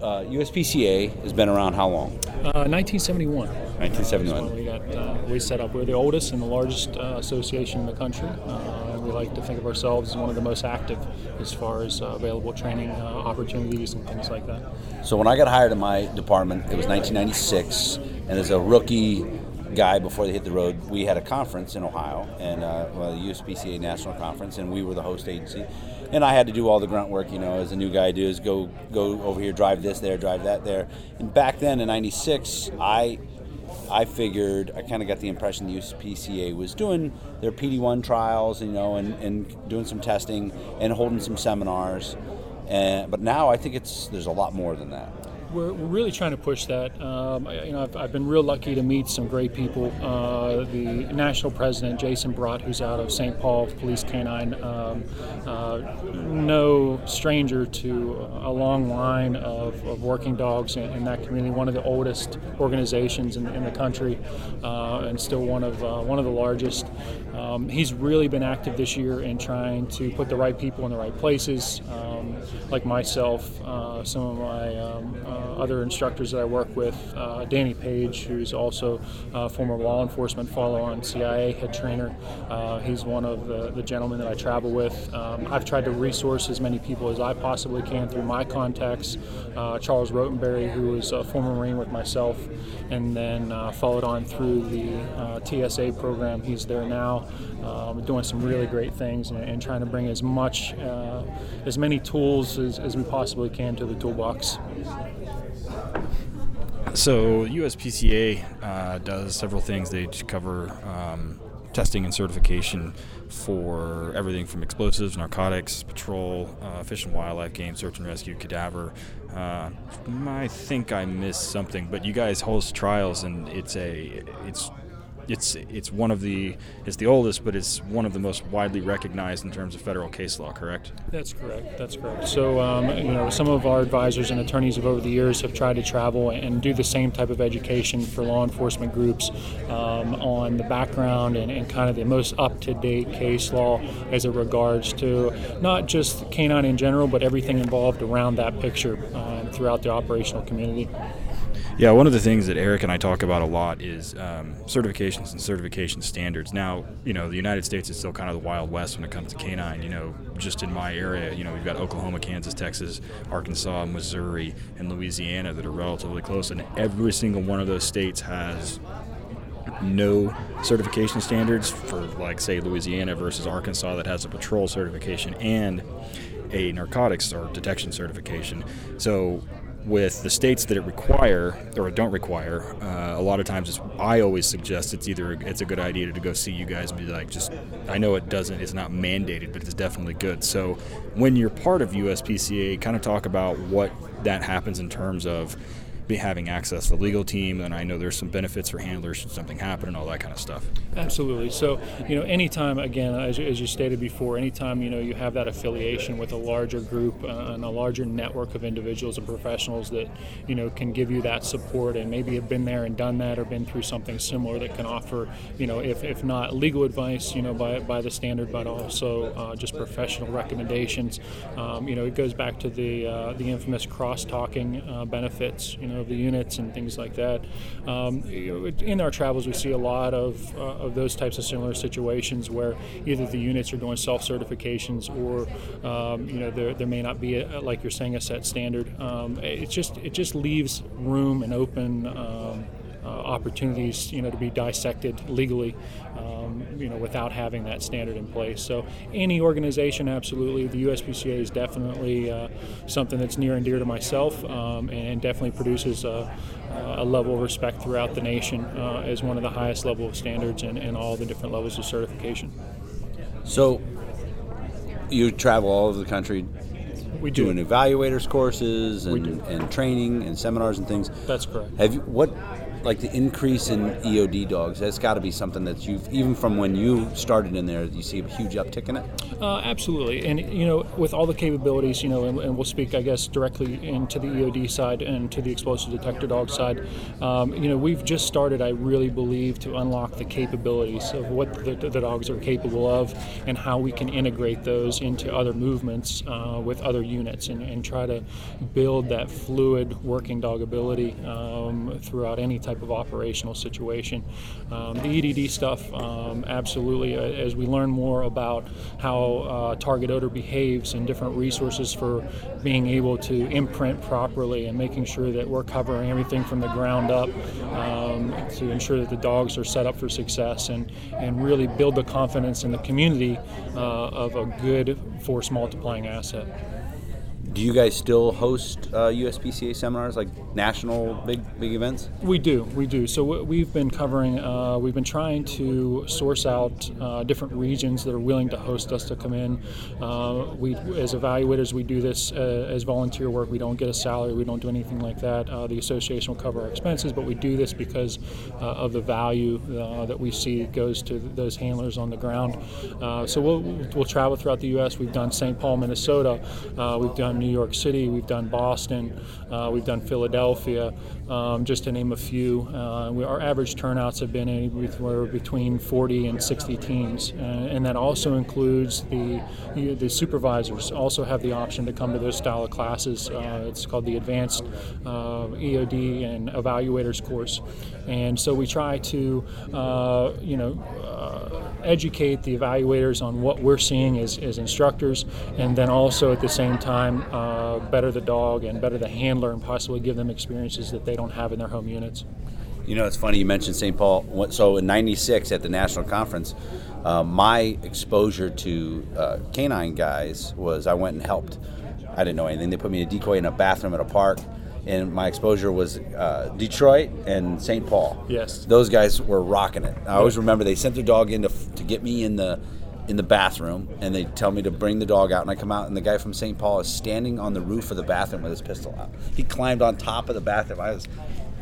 uh, USPCA has been around how long? 1971. 1971. we got uh, we set up. We're the oldest and the largest uh, association in the country. Uh, we like to think of ourselves as one of the most active as far as available training opportunities and things like that. So when I got hired in my department, it was 1996, and as a rookie guy before they hit the road, we had a conference in Ohio, and uh, well, the USPCA National Conference, and we were the host agency. And I had to do all the grunt work, you know, as a new guy does, go go over here, drive this there, drive that there. And back then in '96, I I figured I kind of got the impression the USPCA was doing their PD1 trials, you know, and, and doing some testing and holding some seminars. And, but now I think it's there's a lot more than that we're, we're really trying to push that. Um, you know, I've, I've, been real lucky to meet some great people. Uh, the national president, Jason Brott, who's out of St. Paul Police Canine, um, uh, no stranger to a long line of, of working dogs in, in, that community. One of the oldest organizations in, in the country, uh, and still one of uh, one of the largest. Um, he's really been active this year in trying to put the right people in the right places. Um, like myself, uh, some of my um, uh, other instructors that I work with, uh, Danny Page, who's also a former law enforcement follow-on CIA head trainer. Uh, he's one of the, the, gentlemen that I travel with. Um, I've tried to resource as many people as I possibly can through my contacts. Uh, Charles Rotenberry, who was a former Marine with myself, and then uh, followed on through the uh, TSA program. He's there now, um, doing some really great things and, and trying to bring as much, uh, as many tools as, as we possibly can to the toolbox. So USPCA uh, does several things. They cover um, testing and certification for everything from explosives, narcotics, patrol, uh, fish and wildlife, game search and rescue, cadaver. Uh, I think I missed something, but you guys host trials, and it's a it's it's it's one of the it's the oldest, but it's one of the most widely recognized in terms of federal case law. Correct? That's correct. That's correct. So um, you know, some of our advisors and attorneys have over the years have tried to travel and do the same type of education for law enforcement groups um, on the background and, and, kind of the most up-to-date case law as it regards to not just canine in general, but everything involved around that picture um, throughout the operational community. Yeah, one of the things that Eric and I talk about a lot is um, certifications and certification standards. Now, you know, the United States is still kind of the Wild West when it comes to canine. You know, just in my area, you know, we've got Oklahoma, Kansas, Texas, Arkansas, Missouri, and Louisiana that are relatively close, and every single one of those states has no certification standards for, like, say, Louisiana versus Arkansas that has a patrol certification and a narcotics or detection certification. So with the states that it require or don't require, uh, a lot of times I always suggest it's either it's a good idea to go see you guys and be like, just I know it doesn't, it's not mandated, but it's definitely good. So when you're part of USPCA, kind of talk about what that happens in terms of be having access to the legal team, and I know there's some benefits for handlers should something happen and all that kind of stuff. Absolutely. So, you know, anytime, again, as, as you stated before, anytime, you know, you have that affiliation with a larger group uh, and a larger network of individuals and professionals that, you know, can give you that support and maybe have been there and done that or been through something similar that can offer, you know, if, if not legal advice, you know, by, by the standard, but also uh, just professional recommendations. Um, you know, it goes back to the, uh, the infamous cross-talking uh, benefits, you know, of the units and things like that. Um, in our travels, we see a lot of, uh, of those types of similar situations where either the units are doing self-certifications or, um, you know, there, there may not be, a, like you're saying, a set standard. Um, it just it just leaves room and open. Uh, opportunities, you know, to be dissected legally, um, you know, without having that standard in place. So, any organization, absolutely, the USPCA is definitely uh, something that's near and dear to myself, um, and definitely produces a, a level of respect throughout the nation uh, as one of the highest level of standards and, and all the different levels of certification. So you travel all over the country We do. doing evaluators courses and, and training and seminars and things. That's correct. Have you what like the increase in EOD dogs? That's got to be something that you've even from when you started in there. You see a huge uptick in it. Uh, absolutely, and you know, with all the capabilities, you know, and, and we'll speak, I guess, directly into the EOD side and to the explosive detector dog side. Um, you know, we've just started, I really believe, to unlock the capabilities of what the, the dogs are capable of and how we can integrate those into other movements uh, with other units and, and try to build that fluid working dog ability um, throughout any type of operational situation. Um, the EDD stuff, um, absolutely, uh, as we learn more about how uh, target odor behaves and different resources for being able to imprint properly and making sure that we're covering everything from the ground up um, to ensure that the dogs are set up for success and, and really build the confidence in the community uh, of a good force multiplying asset. Do you guys still host uh, USPCA seminars, like national big big events? We do, we do. So we've been covering, uh, we've been trying to source out uh, different regions that are willing to host us to come in. Uh, we, as evaluators, we do this uh, as volunteer work. We don't get a salary. We don't do anything like that. Uh, the association will cover our expenses, but we do this because of the value that we see goes to those handlers on the ground. So we'll, we'll travel throughout the U.S. We've done St. Paul, Minnesota. We've done New York City. We've done Boston. Uh, we've done Philadelphia, um, just to name a few. Uh, we, our average turnouts have been anywhere between 40 and 60 teams, uh, and that also includes the the supervisors also have the option to come to those style of classes. Uh, it's called the Advanced uh, EOD and Evaluators course, and so we try to uh, you know. Uh, educate the evaluators on what we're seeing as, as instructors, and then also at the same time better the dog and better the handler, and possibly give them experiences that they don't have in their home units. You know, it's funny you mentioned St. Paul. So in '96 at the national conference, uh, my exposure to uh, canine guys was I went and helped. I didn't know anything. They put me in a decoy in a bathroom at a park, and my exposure was uh, Detroit and St. Paul. Yes. those guys were rocking it. I always remember they sent their dog in to, to get me in the in the bathroom, and they tell me to bring the dog out, and I come out, and the guy from St. Paul is standing on the roof of the bathroom with his pistol out. He climbed on top of the bathroom. I was,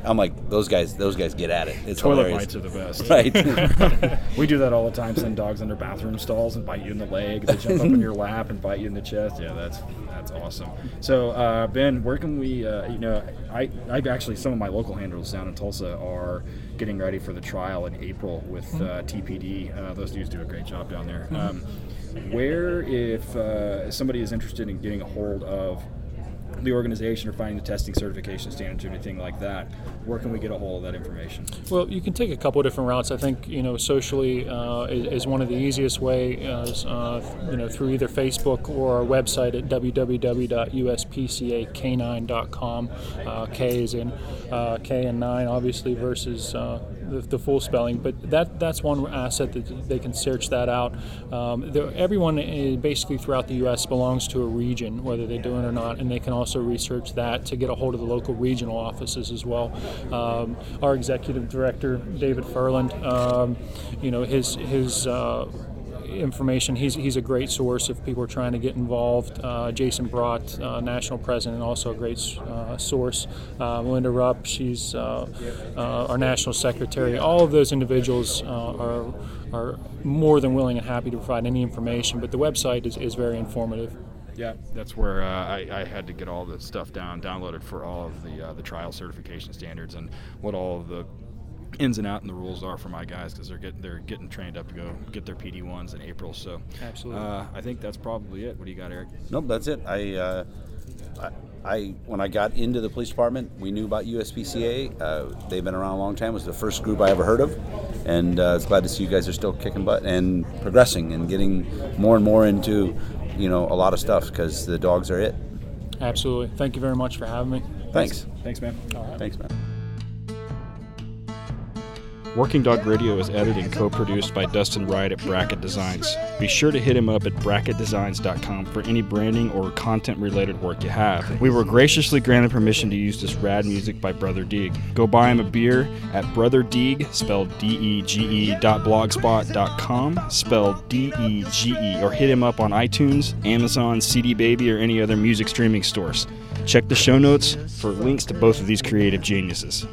I'm like, those guys, those guys get at it. It's Toilet hilarious. bites are the best. right. We do that all the time. Send dogs under bathroom stalls and bite you in the leg. They jump up in your lap and bite you in the chest. Yeah, that's that's awesome. So uh, Ben, where can we? Uh, you know, I I actually some of my local handlers down in Tulsa are getting ready for the trial in April with uh, TPD. Uh, those dudes do a great job down there. Um, where, if uh, somebody is interested in getting a hold of the organization or finding the testing certification standards or anything like that, where can we get a hold of that information? Well, you can take a couple different routes. I think you know socially uh, is, is one of the easiest way. Is, uh, you know through either Facebook or our website at www.uspcacanine.com. Uh, K is in uh, K and nine, obviously, versus uh, the, the full spelling. But that that's one asset that they can search that out. Um, everyone uh, basically throughout the U.S. belongs to a region, whether they do it or not, and they can also research that to get a hold of the local regional offices as well. Um, our executive director, David Furland, um, you know, his his. Uh, information. He's, he's a great source if people are trying to get involved. Uh, Jason Brott, uh, national president, also a great uh, source. Uh, Melinda Rupp, she's uh, our national secretary. All of those individuals are, are more than willing and happy to provide any information, but the website is, is very informative. Yeah, that's where uh, I, I, had to get all the stuff down, downloaded for all of the uh, the trial certification standards and what all of the ins and out and the rules are for my guys because they're getting they're getting trained up to go get their PD ones in April. So absolutely, uh, I think that's probably it. What do you got, Eric? Nope, that's it. I, uh, I, I when I got into the police department, we knew about USPCA. Uh, they've been around a long time. It was the first group I ever heard of, and uh, I was glad to see you guys are still kicking butt and progressing and getting more and more into you know a lot of stuff because the dogs are it. Absolutely. Thank you very much for having me. Thanks. Thanks, man. Thanks, man. Working Dog Radio is edited and co produced by Dustin Wright at Bracket Designs. Be sure to hit him up at bracketdesigns.com for any branding or content related work you have. We were graciously granted permission to use this rad music by Brother Dege. Go buy him a beer at Brother Dege, spelled D E G E, dot blogspot.com, spelled D E G E, or hit him up on iTunes, Amazon, CD Baby, or any other music streaming stores. Check the show notes for links to both of these creative geniuses.